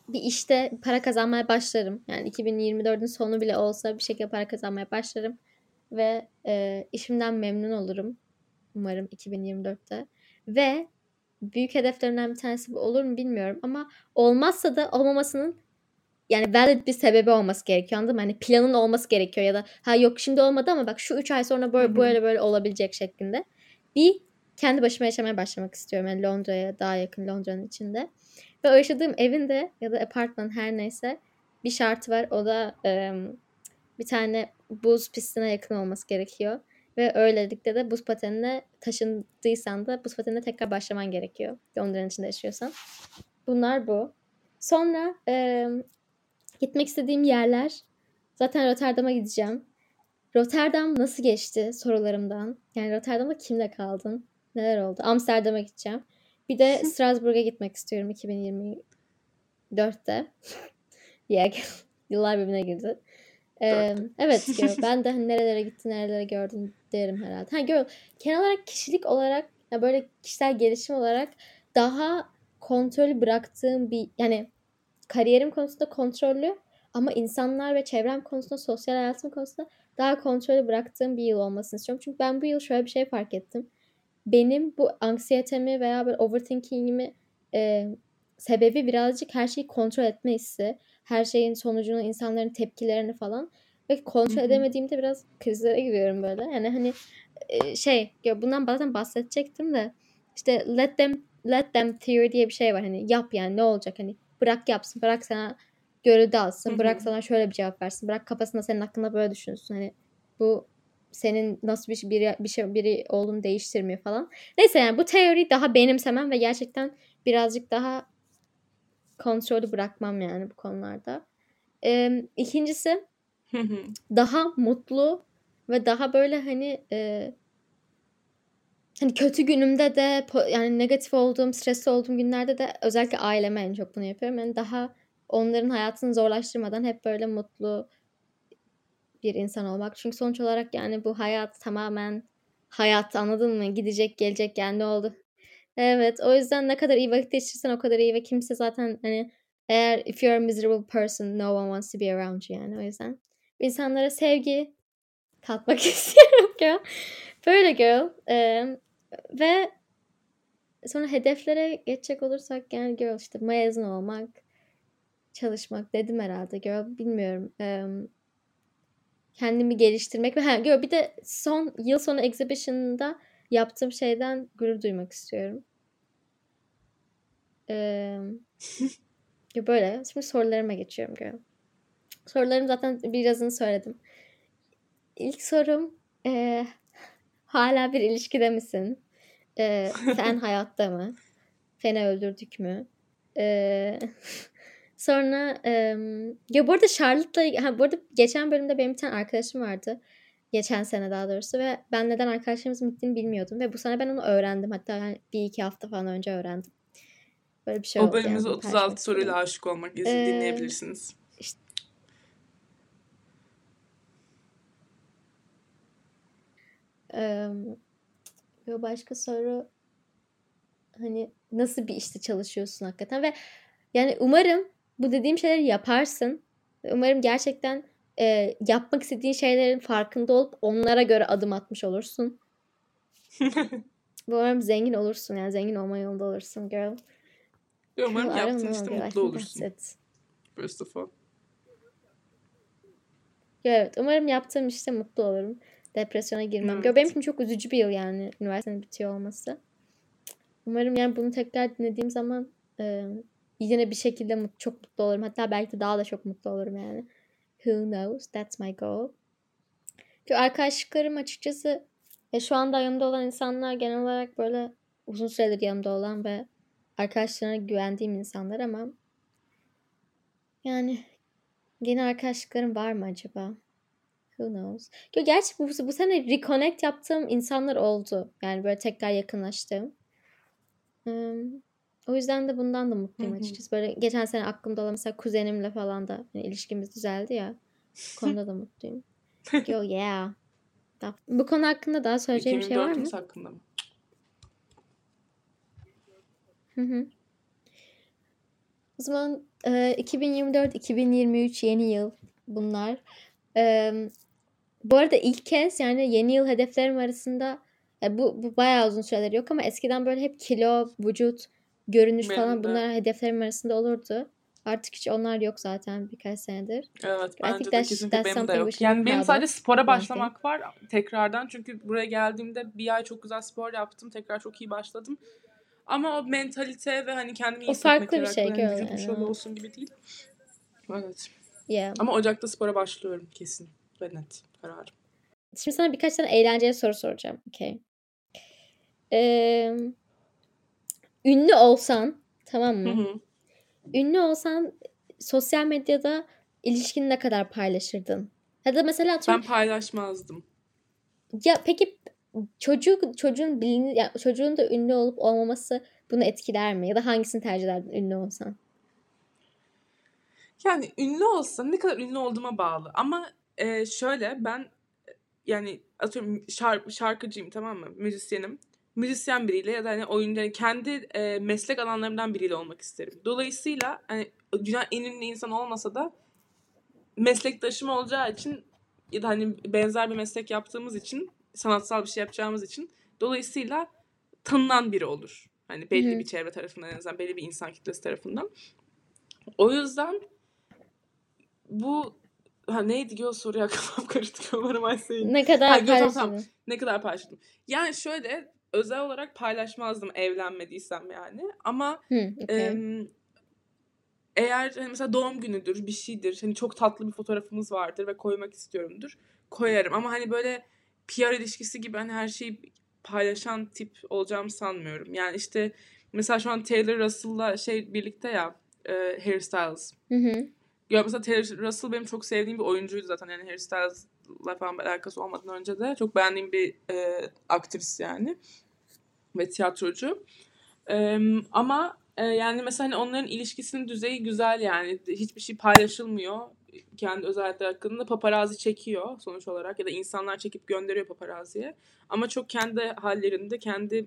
bir işte para kazanmaya başlarım. Yani 2024'ün sonu bile olsa bir şekilde para kazanmaya başlarım. Ve e, işimden memnun olurum. Umarım 2024'te. Ve büyük hedeflerimden bir tanesi olur mu bilmiyorum. Ama olmazsa da olmamasının yani valid bir sebebi olması gerekiyor anladın mı? Hani planın olması gerekiyor ya da ha yok şimdi olmadı ama bak şu 3 ay sonra böyle böyle böyle olabilecek şeklinde. Bir kendi başıma yaşamaya başlamak istiyorum. Yani Londra'ya daha yakın Londra'nın içinde. Ve o yaşadığım evin de ya da apartman her neyse bir şartı var. O da em, bir tane buz pistine yakın olması gerekiyor. Ve öylelikle de buz patenine taşındıysan da buz patenine tekrar başlaman gerekiyor. Londra'nın içinde yaşıyorsan. Bunlar bu. Sonra em, gitmek istediğim yerler. Zaten Rotterdam'a gideceğim. Rotterdam nasıl geçti sorularımdan. Yani Rotterdam'da kimle kaldın? Neler oldu? Amsterdam'a gideceğim. Bir de Strasbourg'a gitmek istiyorum 2024'te. yeah, yıllar birbirine girdi. Ee, evet ben de hani nerelere gittin, nerelere gördün derim herhalde. Ha girl, genel olarak kişilik olarak ya böyle kişisel gelişim olarak daha kontrolü bıraktığım bir yani kariyerim konusunda kontrollü ama insanlar ve çevrem konusunda, sosyal hayatım konusunda daha kontrolü bıraktığım bir yıl olmasını istiyorum. Çünkü ben bu yıl şöyle bir şey fark ettim. Benim bu anksiyetemi veya böyle overthinking'imi e, sebebi birazcık her şeyi kontrol etme hissi. Her şeyin sonucunu, insanların tepkilerini falan. Ve kontrol edemediğimde biraz krizlere giriyorum böyle. Yani hani e, şey ya bundan bazen bahsedecektim de işte let them let them theory diye bir şey var hani yap yani ne olacak hani bırak yapsın bırak sana göre alsın Hı bırak sana şöyle bir cevap versin bırak kafasında senin hakkında böyle düşünsün hani bu senin nasıl bir şey, biri, bir şey biri olduğunu değiştirmiyor falan. Neyse yani bu teori daha benimsemem ve gerçekten birazcık daha kontrolü bırakmam yani bu konularda. Ee, ikincisi Daha mutlu ve daha böyle hani e, hani kötü günümde de yani negatif olduğum, stresli olduğum günlerde de özellikle aileme en çok bunu yapıyorum. Yani daha onların hayatını zorlaştırmadan hep böyle mutlu bir insan olmak. Çünkü sonuç olarak yani bu hayat tamamen hayat anladın mı? Gidecek gelecek yani ne oldu? Evet o yüzden ne kadar iyi vakit geçirirsen o kadar iyi ve kimse zaten hani eğer if you're a miserable person no one wants to be around you yani o yüzden insanlara sevgi katmak istiyorum girl. Böyle girl. Ee, ve sonra hedeflere geçecek olursak yani girl işte mezun olmak, çalışmak dedim herhalde girl bilmiyorum. Um, kendimi geliştirmek ve ha, girl bir de son yıl sonu exhibition'da yaptığım şeyden gurur duymak istiyorum. Ee, böyle. Şimdi sorularıma geçiyorum girl. Sorularım zaten birazını söyledim. İlk sorum e, hala bir ilişkide misin? E, sen hayatta mı? Seni öldürdük mü? E, sonra e, ya bu arada Charlotte'la ha, bu arada geçen bölümde benim bir tane arkadaşım vardı. Geçen sene daha doğrusu ve ben neden arkadaşlarımızın bittiğini bilmiyordum ve bu sene ben onu öğrendim. Hatta yani bir iki hafta falan önce öğrendim. Böyle bir şey o oldu. O bölümümüzde yani, 36 soruyla aşık olmak ee, dinleyebilirsiniz. Ve başka soru hani nasıl bir işte çalışıyorsun hakikaten ve yani umarım bu dediğim şeyleri yaparsın. Umarım gerçekten e, yapmak istediğin şeylerin farkında olup onlara göre adım atmış olursun. umarım zengin olursun yani zengin olma yolunda olursun girl. Ve umarım yaptığın işte mutlu olursun. First of all. Evet umarım yaptığım işte mutlu olurum depresyona girmem. Evet. Benim için çok üzücü bir yıl yani üniversitenin bitiyor olması. Umarım yani bunu tekrar dinlediğim zaman e, yine bir şekilde mut, çok mutlu olurum. Hatta belki de daha da çok mutlu olurum yani. Who knows? That's my goal. Çünkü arkadaşlıklarım açıkçası ya şu anda yanımda olan insanlar genel olarak böyle uzun süredir yanımda olan ve arkadaşlarına güvendiğim insanlar ama yani yeni arkadaşlıklarım var mı acaba? Who knows? Yo, gerçi bu, bu sene reconnect yaptığım insanlar oldu. Yani böyle tekrar yakınlaştığım. Um, o yüzden de bundan da mutluyum açıkçası. Böyle geçen sene aklımda olan mesela kuzenimle falan da yani ilişkimiz düzeldi ya. Bu konuda da mutluyum. Yo yeah. Bu konu hakkında daha söyleyeceğim bir şey var mı? hakkında mı? Hı hı. O zaman e, 2024-2023 yeni yıl bunlar. E, bu arada ilk kez yani yeni yıl hedeflerim arasında ya bu, bu bayağı uzun süreler yok ama eskiden böyle hep kilo, vücut, görünüş Benim falan de. bunlar hedeflerim arasında olurdu. Artık hiç onlar yok zaten birkaç senedir. Evet bence de kesinlikle benim de yok. Yani benim sadece spora başlamak var tekrardan. Çünkü buraya geldiğimde bir ay çok güzel spor yaptım. Tekrar çok iyi başladım. Ama o mentalite ve hani kendimi iyi o farklı bir şey. Hani vücut yani. şöyle olsun gibi değil. Evet. Yeah. Ama Ocak'ta spora başlıyorum kesin ve net kararım. Şimdi sana birkaç tane eğlenceli soru soracağım. Okay. Ee, ünlü olsan tamam mı? Hı hı. Ünlü olsan sosyal medyada ilişkini ne kadar paylaşırdın? Ya da mesela ben paylaşmazdım. Ya peki çocuk çocuğun bilini ya çocuğun da ünlü olup olmaması bunu etkiler mi? Ya da hangisini tercih ederdin ünlü olsan? Yani ünlü olsan ne kadar ünlü olduğuma bağlı. Ama e, şöyle ben yani atıyorum şark, şarkıcıyım tamam mı? Müzisyenim. Müzisyen biriyle ya da hani oyuncu yani kendi e, meslek alanlarımdan biriyle olmak isterim. Dolayısıyla hani dünya en ünlü insan olmasa da meslektaşım olacağı için ya da hani benzer bir meslek yaptığımız için sanatsal bir şey yapacağımız için dolayısıyla tanınan biri olur. Hani belli Hı-hı. bir çevre tarafından en azından belli bir insan kitlesi tarafından. O yüzden bu ha neydi ki o soruya kafam karıştı umarım Ayşe'yin. Ne kadar ha, paylaştın? Tamam, Ne kadar paylaştım. Yani şöyle özel olarak paylaşmazdım evlenmediysem yani. Ama Hı, okay. e, eğer hani mesela doğum günüdür bir şeydir. Hani çok tatlı bir fotoğrafımız vardır ve koymak istiyorumdur. Koyarım ama hani böyle PR ilişkisi gibi hani her şeyi paylaşan tip olacağımı sanmıyorum. Yani işte mesela şu an Taylor Russell'la şey birlikte ya e, Harry Styles. Hı hı. Ya mesela Taylor Russell benim çok sevdiğim bir oyuncuydu zaten. Yani Harry Styles'la falan alakası olmadan önce de. Çok beğendiğim bir e, aktris yani. Ve tiyatrocu. E, ama e, yani mesela hani onların ilişkisinin düzeyi güzel yani. Hiçbir şey paylaşılmıyor. Kendi özellikleri hakkında paparazzi çekiyor sonuç olarak. Ya da insanlar çekip gönderiyor paparaziye. Ama çok kendi hallerinde, kendi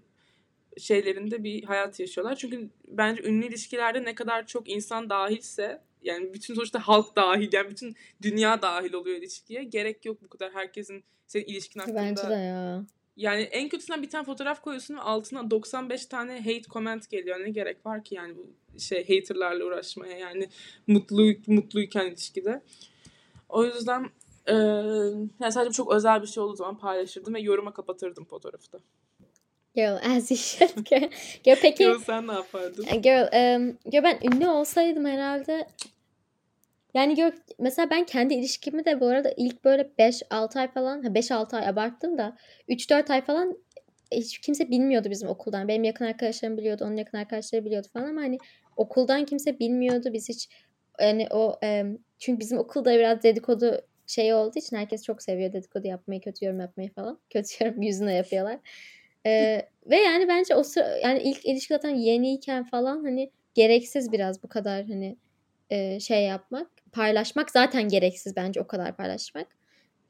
şeylerinde bir hayat yaşıyorlar. Çünkü bence ünlü ilişkilerde ne kadar çok insan dahilse yani bütün sonuçta halk dahil yani bütün dünya dahil oluyor ilişkiye. Gerek yok bu kadar herkesin senin ilişkin hakkında. Bence de ya. yani en kötüsünden bir tane fotoğraf koyuyorsun ve altına 95 tane hate comment geliyor. Ne gerek var ki yani bu şey haterlarla uğraşmaya yani mutlu mutluyken ilişkide. O yüzden e, yani sadece çok özel bir şey olduğu zaman paylaşırdım ve yoruma kapatırdım fotoğrafı da. Girl as you should. Girl, peki. Girl sen ne yapardın? Girl, um, girl ben ünlü olsaydım herhalde yani gör, mesela ben kendi ilişkimi de bu arada ilk böyle 5-6 ay falan, 5-6 ay abarttım da 3-4 ay falan hiç kimse bilmiyordu bizim okuldan. Benim yakın arkadaşlarım biliyordu, onun yakın arkadaşları biliyordu falan ama hani okuldan kimse bilmiyordu. Biz hiç yani o e, çünkü bizim okulda biraz dedikodu şey olduğu için herkes çok seviyor dedikodu yapmayı, kötü yorum yapmayı falan. Kötü yorum yüzüne yapıyorlar. E, ve yani bence o sıra yani ilk ilişki zaten yeniyken falan hani gereksiz biraz bu kadar hani e, şey yapmak paylaşmak zaten gereksiz bence o kadar paylaşmak.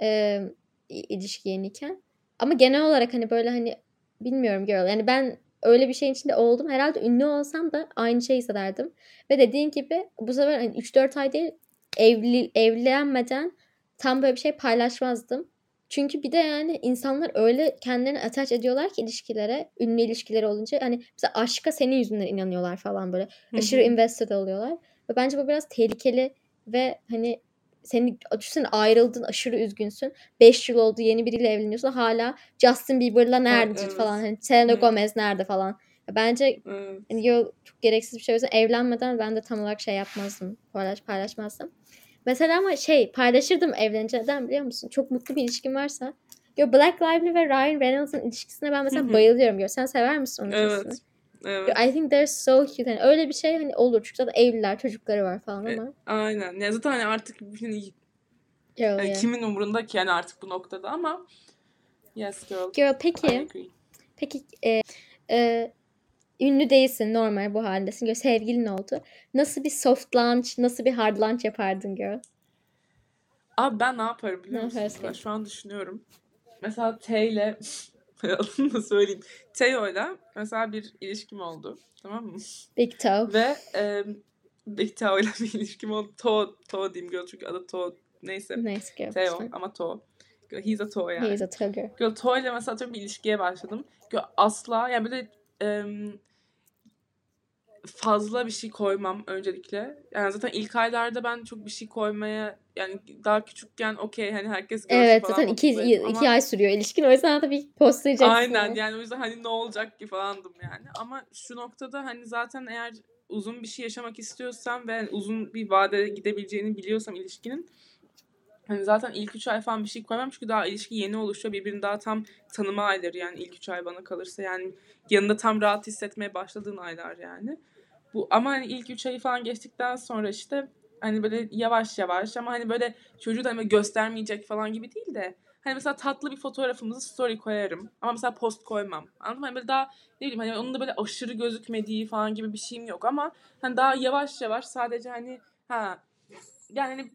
E, ilişki yeniyken. Ama genel olarak hani böyle hani bilmiyorum girl. Yani ben öyle bir şeyin içinde oldum. Herhalde ünlü olsam da aynı şeyi hissederdim. Ve dediğin gibi bu sefer hani 3-4 ay değil evli, evlenmeden tam böyle bir şey paylaşmazdım. Çünkü bir de yani insanlar öyle kendilerini attach ediyorlar ki ilişkilere, ünlü ilişkileri olunca hani mesela aşka senin yüzünden inanıyorlar falan böyle. Aşırı invested oluyorlar. Ve bence bu biraz tehlikeli ve hani seni düşünsene ayrıldın aşırı üzgünsün. 5 yıl oldu yeni biriyle evleniyorsun hala Justin Bieber'la nerede evet. falan hani Selena evet. Gomez nerede falan. Bence evet. hani yo, çok gereksiz bir şey. O yüzden evlenmeden ben de tam olarak şey yapmazdım. Paylaş, paylaşmazdım. Mesela ama şey paylaşırdım evlenince. Neden biliyor musun? Çok mutlu bir ilişkin varsa. Yo Black Lively ve Ryan Reynolds'ın ilişkisine ben mesela bayılıyorum. Yo, sen sever misin onun evet. ilişkisini? Evet. I think they're so cute. Yani öyle bir şey hani olur. Çünkü zaten evliler, çocukları var falan e, ama. E, aynen. Ya zaten hani artık hani, girl, yani yeah. kimin umurunda ki yani artık bu noktada ama yes girl. Girl peki. Peki e, e, ünlü değilsin normal bu haldesin. Girl, sevgilin oldu. Nasıl bir soft launch, nasıl bir hard launch yapardın girl? Abi ben ne yaparım biliyor musun? Şu an düşünüyorum. Mesela T ile adını da söyleyeyim. Teo'yla mesela bir ilişkim oldu. Tamam mı? Big Teo. Ve e, Big Teo'yla bir ilişkim oldu. To, To diyeyim girl çünkü adı To. Neyse. Girl. Teo ama To. He's a To yani. He's a To girl. Girl To ile mesela bir ilişkiye başladım. Girl asla yani böyle um, fazla bir şey koymam öncelikle. Yani zaten ilk aylarda ben çok bir şey koymaya yani daha küçükken okey hani herkes görsün Evet falan zaten iki, ama... iki ay sürüyor ilişkin o yüzden tabii postlayacaksın. Aynen yani o yüzden hani ne olacak ki falandım yani. Ama şu noktada hani zaten eğer uzun bir şey yaşamak istiyorsam ve uzun bir vadede gidebileceğini biliyorsam ilişkinin Hani zaten ilk üç ay falan bir şey koymam çünkü daha ilişki yeni oluşuyor. Birbirini daha tam tanıma ayları yani ilk üç ay bana kalırsa. Yani yanında tam rahat hissetmeye başladığın aylar yani. Bu ama hani ilk 3 ayı falan geçtikten sonra işte hani böyle yavaş yavaş ama hani böyle çocuğu da hani göstermeyecek falan gibi değil de hani mesela tatlı bir fotoğrafımızı story koyarım ama mesela post koymam. Anladın mı? Hani böyle daha ne bileyim hani onun da böyle aşırı gözükmediği falan gibi bir şeyim yok ama hani daha yavaş yavaş sadece hani ha yani hani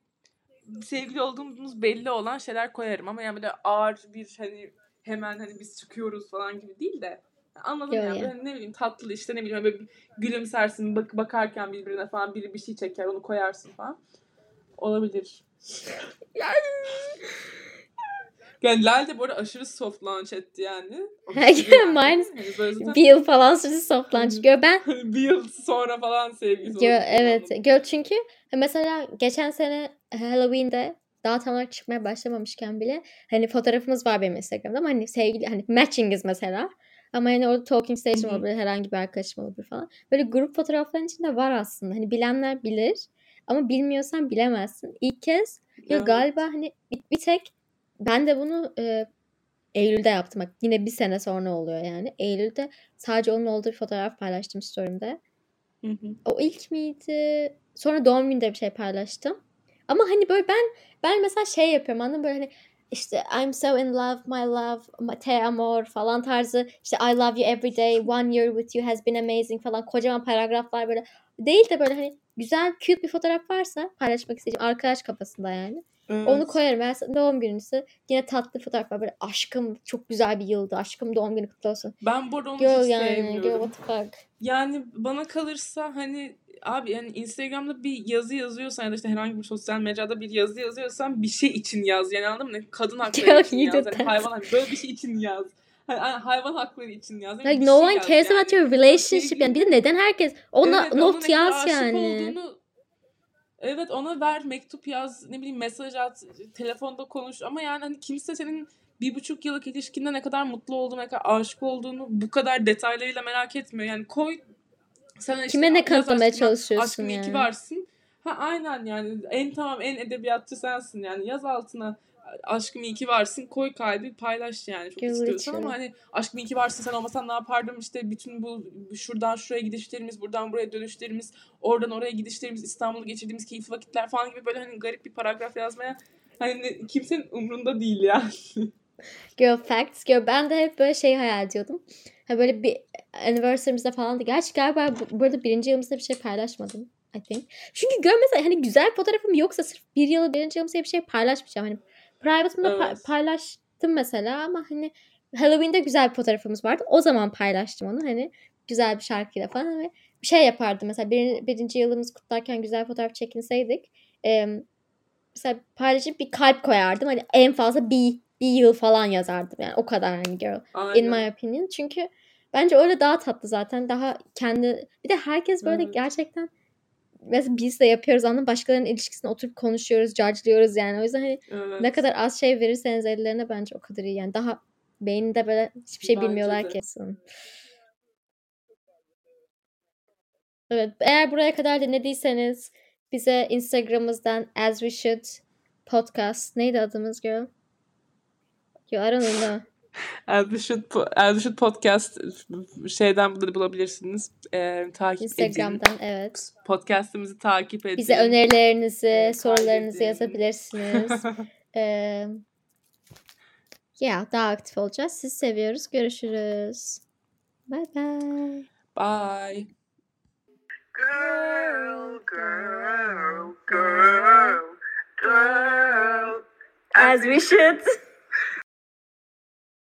sevgili olduğumuz belli olan şeyler koyarım ama yani böyle ağır bir hani hemen hani biz çıkıyoruz falan gibi değil de Anladın ya. Yani. Böyle ne bileyim tatlı işte ne bileyim böyle gülümsersin bak bakarken birbirine falan biri bir şey çeker onu koyarsın falan. Olabilir. yani. Yani Lal de bu arada aşırı soft launch etti yani. Mine yani bir yıl falan sürdü soft launch. Gör ben bir yıl sonra falan sevgisi Gör, evet. Gör çünkü mesela geçen sene Halloween'de daha tam olarak çıkmaya başlamamışken bile hani fotoğrafımız var benim Instagram'da ama hani sevgili hani matchingiz mesela. Ama yani orada talking station olabilir, herhangi bir arkadaşım olabilir falan. Böyle grup fotoğrafların içinde var aslında. Hani bilenler bilir ama bilmiyorsan bilemezsin. İlk kez ya evet. galiba hani bir, bir tek ben de bunu e, Eylül'de yaptım. Bak yine bir sene sonra oluyor yani. Eylül'de sadece onun olduğu bir fotoğraf paylaştım story'imde. Hı hı. O ilk miydi? Sonra doğum gününde bir şey paylaştım. Ama hani böyle ben ben mesela şey yapıyorum anladın böyle hani işte I'm so in love, my love, te amor falan tarzı. İşte I love you every day, one year with you has been amazing falan. Kocaman paragraflar böyle. Değil de böyle hani güzel cute bir fotoğraf varsa paylaşmak isteyeceğim. Arkadaş kafasında yani. Evet. Onu koyarım. Ben doğum gününüzü yine tatlı fotoğraf var. Böyle aşkım çok güzel bir yıldı. Aşkım doğum günü kutlu olsun. Ben bu arada onu Girl hiç yani, sevmiyorum. Girl, what the fuck. Yani bana kalırsa hani abi yani Instagram'da bir yazı yazıyorsan ya da işte herhangi bir sosyal mecrada bir yazı yazıyorsan bir şey için yaz. Yani anladın mı? Kadın hakları için yaz. Yani hayvan hani böyle bir şey için yaz. Hayvan hakları için yaz. Like no one cares about your relationship yani. Bir de neden herkes ona Evet, not yaz aşık yani. olduğunu- evet ona ver mektup yaz ne bileyim mesaj at telefonda konuş. Ama yani hani kimse senin bir buçuk yıllık ilişkinde ne kadar mutlu olduğunu ne kadar aşık olduğunu bu kadar detaylarıyla merak etmiyor. Yani koy sen işte Kime ne aşkına, çalışıyorsun aşkım yani? varsın ha aynen yani en tamam en edebiyatçı sensin yani. Yaz altına aşkım iyi ki varsın koy kalbi paylaş yani çok Girl istiyorsan Richard. ama hani aşkım iyi ki varsın sen olmasan ne yapardım işte bütün bu şuradan şuraya gidişlerimiz buradan buraya dönüşlerimiz oradan oraya gidişlerimiz İstanbul'da geçirdiğimiz keyifli vakitler falan gibi böyle hani garip bir paragraf yazmaya hani kimsenin umrunda değil yani. Girl facts. Girl ben de hep böyle şey hayal ediyordum. Ha böyle bir anniversary'mizde falan da. Gerçi galiba bu, burada birinci yılımızda bir şey paylaşmadım. I think. Çünkü gör mesela hani güzel fotoğrafım yoksa sırf bir yılı birinci yılımızda bir şey paylaşmayacağım. Hani private'ımda pa- Evet. paylaştım mesela ama hani Halloween'de güzel bir fotoğrafımız vardı. O zaman paylaştım onu hani güzel bir şarkıyla falan ve bir şey yapardım mesela bir, birinci yılımızı kutlarken güzel fotoğraf çekinseydik em, mesela paylaşıp bir kalp koyardım hani en fazla bir bir yıl falan yazardım yani o kadar hani girl Aynen. in my opinion çünkü bence öyle daha tatlı zaten daha kendi bir de herkes böyle Evet. gerçekten mesela biz de yapıyoruz anladın başkalarının ilişkisine oturup konuşuyoruz judge'lıyoruz yani o yüzden hani Evet. ne kadar az şey verirseniz ellerine bence o kadar iyi. Yani daha beyninde böyle hiçbir şey Bence bilmiyorlar de. ki. Evet. Eğer buraya kadar dinlediyseniz bize Instagram'ımızdan as we should podcast neydi adımız girl? Yo I don't know. We Should Podcast şeyden bunları bulabilirsiniz. Ee, takip edin. Instagram'dan evet. Podcast'ımızı takip edin. Bize önerilerinizi, sorularınızı yazabilirsiniz. Ee, yeah, daha aktif olacağız. Sizi seviyoruz. Görüşürüz. Bye bye. Bye. Girl, girl, girl, girl. As we should.